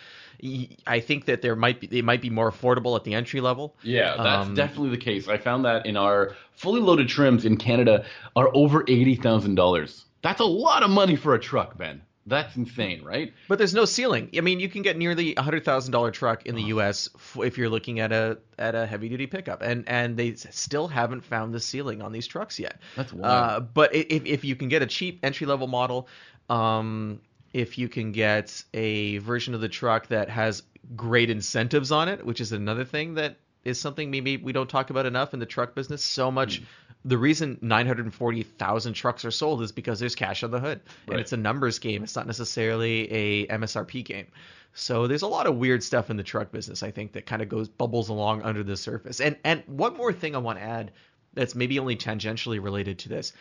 I think that there might be it might be more affordable at the entry level. Yeah, that's Um, definitely the case. I found that in our fully loaded trims in Canada are over eighty thousand dollars. That's a lot of money for a truck, Ben. That's insane, right? But there's no ceiling. I mean, you can get nearly a hundred thousand dollar truck in the. U.S. if you're looking at a at a heavy duty pickup, and and they still haven't found the ceiling on these trucks yet. That's wild. Uh, but if if you can get a cheap entry level model, um, if you can get a version of the truck that has great incentives on it, which is another thing that is something maybe we don't talk about enough in the truck business. So much. Hmm. The reason 940,000 trucks are sold is because there's cash on the hood, Right. and it's a numbers game. It's not necessarily a MSRP game. So there's a lot of weird stuff in the truck business. I think that kind of goes bubbles along under the surface. And and one more thing I want to add that's maybe only tangentially related to this.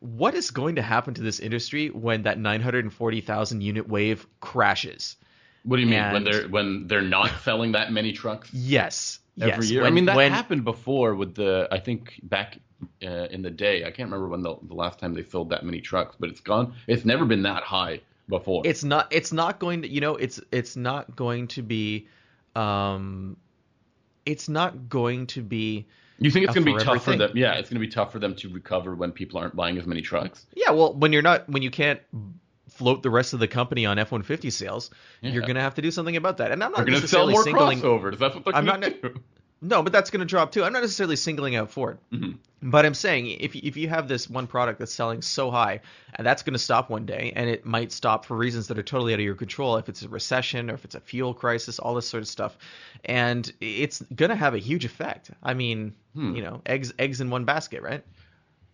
What is going to happen to this industry when that 940,000 unit wave crashes? What do you mean when they're when they're not selling that many trucks Yes. every yes. year? I mean, that when- happened before with the. I think back uh, in the day, I can't remember when the, the last time they filled that many trucks, but it's gone. It's never been that high before. it's not it's not going to you know it's it's not going to be um it's not going to be you think it's going to be tough for them? Yeah, it's going to be tough for them to recover when people aren't buying as many trucks. yeah well when you're not when you can't float the rest of the company on F150 sales you're going to have to do something about that and I'm not going to sell more singling crossovers. That's what they're going to do. No but that's going to drop too I'm not necessarily singling out Ford Mhm. But I'm saying if if you have this one product that's selling so high, and that's going to stop one day, and it might stop for reasons that are totally out of your control, if it's a recession or if it's a fuel crisis, all this sort of stuff, and it's going to have a huge effect. I mean, Hmm. you know, eggs eggs in one basket, right?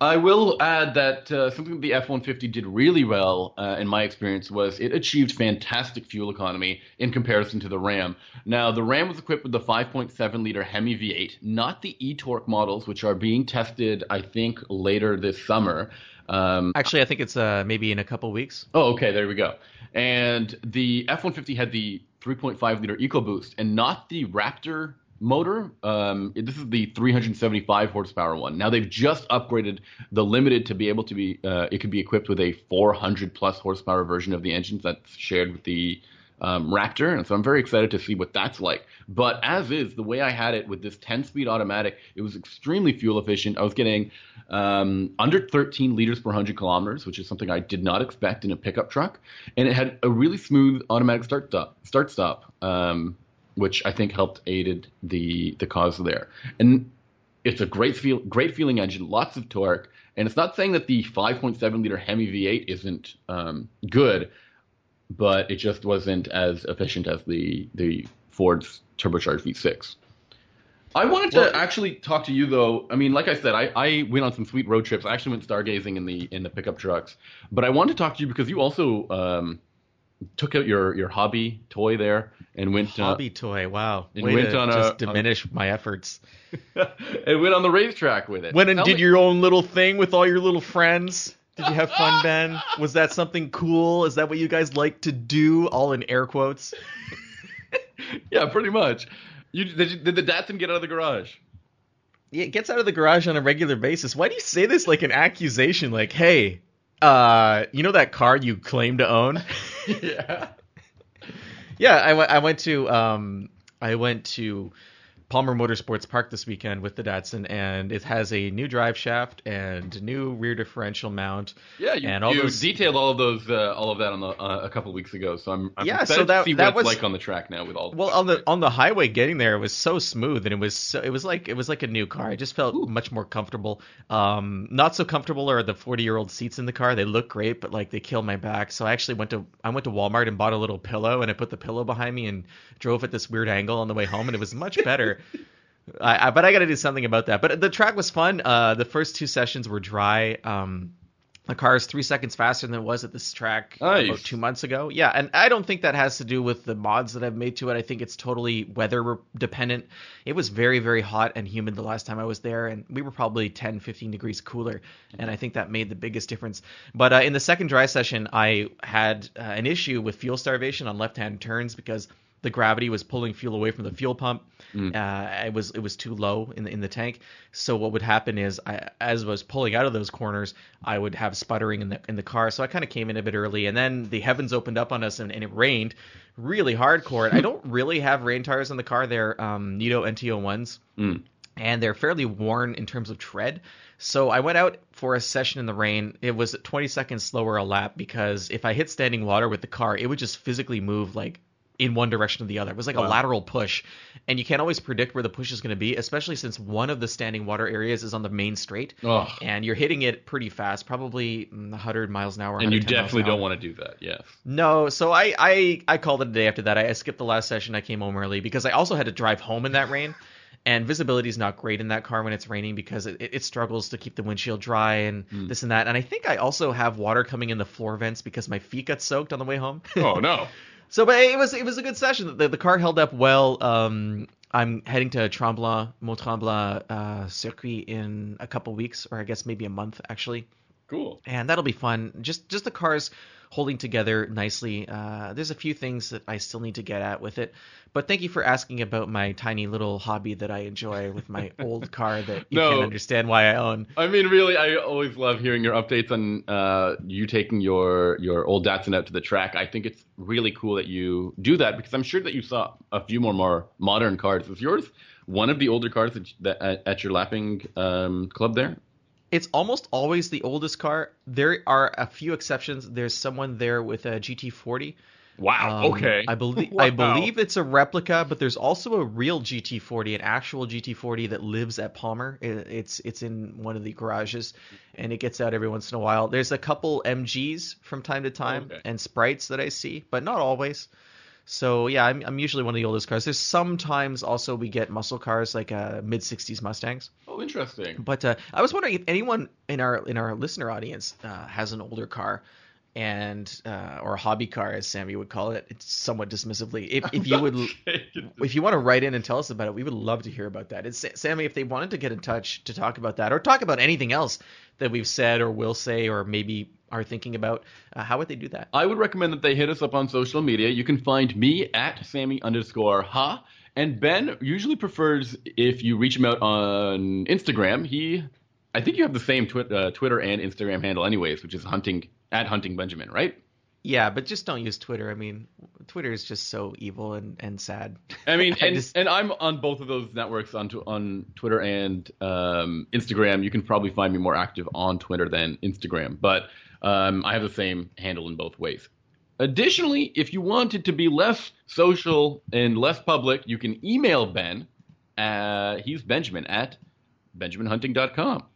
I will add that uh, something the F 150 did really well, uh, in my experience, was it achieved fantastic fuel economy in comparison to the Ram. Now, the Ram was equipped with the 5.7 liter Hemi V8, not the e Torque models, which are being tested, I think, later this summer. Um, Actually, I think it's uh, maybe in a couple weeks. Oh, okay, there we go. And the F 150 had the 3.5 liter EcoBoost and not the Raptor motor. Um, this is the 375 horsepower one. Now they've just upgraded the Limited to be able to be, uh, it could be equipped with a 400 plus horsepower version of the engines that's shared with the um, Raptor, and so I'm very excited to see what that's like. But as is, the way I had it with this 10 speed automatic, it was extremely fuel efficient. I was getting um, under 13 liters per 100 kilometers, which is something I did not expect in a pickup truck, and it had a really smooth automatic start stop, start stop, um, which I think helped aided the the cause there. And it's a great feel, great feeling engine, lots of torque, and it's not saying that the 5.7 liter Hemi V8 isn't um, good, but it just wasn't as efficient as the the Ford's turbocharged V6. I wanted to Well- actually talk to you though. I mean, like I said, I, I went on some sweet road trips. I actually went stargazing in the in the pickup trucks. But I wanted to talk to you because you also um, took out your your hobby toy there and went uh, Hobby toy, wow. it Way went on a- just on- diminish my efforts. and went on the racetrack with it. Went and Tell did me- your own little thing with all your little friends. Did you have fun, Ben? Was that something cool? Is that what you guys like to do? All in air quotes. yeah, pretty much. You did, you, did the Datsun get out of the garage? Yeah, it gets out of the garage on a regular basis. Why do you say this like an accusation? Like, hey, uh, you know that car you claim to own? yeah. yeah, I went. I went to um, I went to Palmer Motorsports Park this weekend with the Datsun, and it has a new drive shaft and new rear differential mount. Yeah, you, And all you those- detailed all of those, uh, all of that on the uh, a couple weeks ago. So I'm, I'm Yeah, excited so that- to see that what it's was- like on the track now with all. Well, on the on the highway getting there, it was so smooth, and it was so, it was like it was like a new car. I just felt Ooh. much more comfortable. Um, not so comfortable are the forty year old seats in the car. They look great, but like they kill my back. So I actually went to I went to Walmart and bought a little pillow, and I put the pillow behind me and drove at this weird angle on the way home, and it was much better. I, I, but I got to do something about that. But the track was fun. Uh, the first two sessions were dry. Um, the car is three seconds faster than it was at this track Nice. about two months ago. Yeah, and I don't think that has to do with the mods that I've made to it. I think it's totally weather dependent. It was very, very hot and humid the last time I was there, and we were probably 10, 15 degrees cooler, and I think that made the biggest difference. But uh, in the second dry session, I had uh, an issue with fuel starvation on left-hand turns because the gravity was pulling fuel away from the fuel pump. Uh, it was it was too low in the in the tank. So what would happen is, I, as I was pulling out of those corners, I would have sputtering in the in the car. So I kind of came in a bit early, and then the heavens opened up on us, and, and it rained really hardcore. I don't really have rain tires on the car. They're um, Nitto NTO ones and they're fairly worn in terms of tread. So I went out for a session in the rain. It was 20 seconds slower a lap because if I hit standing water with the car, it would just physically move like in one direction or the other. It was like a lateral push, and you can't always predict where the push is going to be, especially since one of the standing water areas is on the main straight, Ugh. and you're hitting it pretty fast, probably mm, 100 miles an hour. And you 110 miles an definitely don't want to do that. Yeah. No, so I, I I called it a day after that. I, I skipped the last session. I came home early because I also had to drive home in that rain, and visibility is not great in that car when it's raining because it, it struggles to keep the windshield dry and this and that. And I think I also have water coming in the floor vents because my feet got soaked on the way home. Oh no. so, but it was it was a good session. The, the car held up well. Um, I'm heading to Tremblant, Mont Tremblant uh, circuit in a couple weeks, or I guess maybe a month actually Cool. and that'll be fun. Just just the cars holding together nicely. Uh, there's a few things that I still need to get at with it, but thank you for asking about my tiny little hobby that I enjoy with my old car that you No. can't understand why I own. I mean, really, I always love hearing your updates on uh, you taking your your old Datsun out to the track. I think it's really cool that you do that because I'm sure that you saw a few more more modern cars. Is yours one of the older cars that, that at, at your lapping um, club there? It's almost always the oldest car. There are a few exceptions. There's someone there with a GT40. Wow. Um, okay. I believe I believe it's a replica, but there's also a real GT40, an actual GT40 that lives at Palmer. It- It's it's in one of the garages, and it gets out every once in a while. There's a couple MGs from time to time Okay. and sprites that I see, but not always. So yeah, I'm, I'm usually one of the oldest cars. There's sometimes also we get muscle cars like uh, mid '60s Mustangs. Oh, interesting. But uh, I was wondering if anyone in our in our listener audience uh, has an older car, and uh, or a hobby car, as Sami would call it, it's somewhat dismissively. If, if you would, if you want to write in and tell us about it, we would love to hear about that. It's Sami. If they wanted to get in touch to talk about that, or talk about anything else that we've said or will say, or maybe are thinking about, uh, how would they do that? I would recommend that they hit us up on social media. You can find me at Sami underscore ha. And Ben usually prefers if you reach him out on Instagram. He, I think you have the same twi- uh, Twitter and Instagram handle, anyways, which is hunting at hunting Benjamin, right? Yeah, but just don't use Twitter. I mean, Twitter is just so evil and, and sad. I mean, I and, just- and I'm on both of those networks on on Twitter and um, Instagram. You can probably find me more active on Twitter than Instagram, but um, I have the same handle in both ways. Additionally, if you wanted to be less social and less public, you can email Ben. Uh, he's Benjamin at benjaminhunting.com.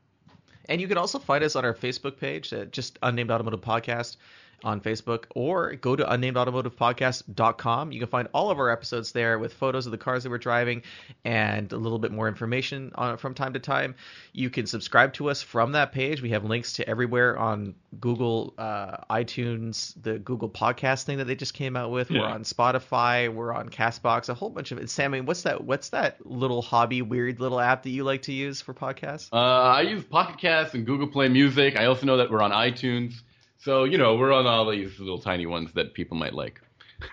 And you can also find us on our Facebook page, uh, just Unnamed Automotive Podcast on Facebook, or go to unnamedautomotivepodcast.com. You can find all of our episodes there with photos of the cars that we're driving and a little bit more information on it from time to time. You can subscribe to us from that page. We have links to everywhere on Google, uh, iTunes, the Google Podcast thing that they just came out with. We're on Spotify. We're on Castbox. A whole bunch of it. Sami, what's that? What's that little hobby, weird little app that you like to use for podcasts? Uh, I use Pocket Cast and Google Play Music. I also know that we're on iTunes. So, you know, we're on all these little tiny ones that people might like.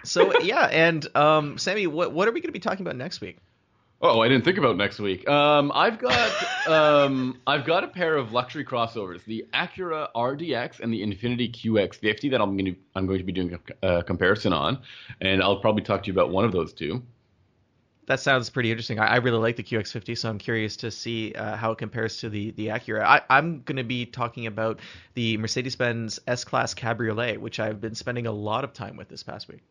so yeah, and um, Sami, what what are we going to be talking about next week? Oh, I didn't think about next week. Um, I've got um, I've got a pair of luxury crossovers: the Acura RDX and the Infiniti QX50 that I'm going to I'm going to be doing a, a comparison on, and I'll probably talk to you about one of those two. That sounds pretty interesting. I, I really like the QX50, so I'm curious to see uh, how it compares to the the Acura. I, I'm going to be talking about the Mercedes-Benz S-Class Cabriolet, which I've been spending a lot of time with this past week.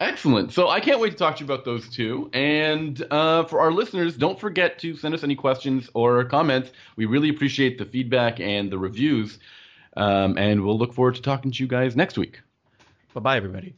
Excellent. So I can't wait to talk to you about those two. And uh, for our listeners, don't forget to send us any questions or comments. We really appreciate the feedback and the reviews. Um, and we'll look forward to talking to you guys next week. Bye bye, everybody.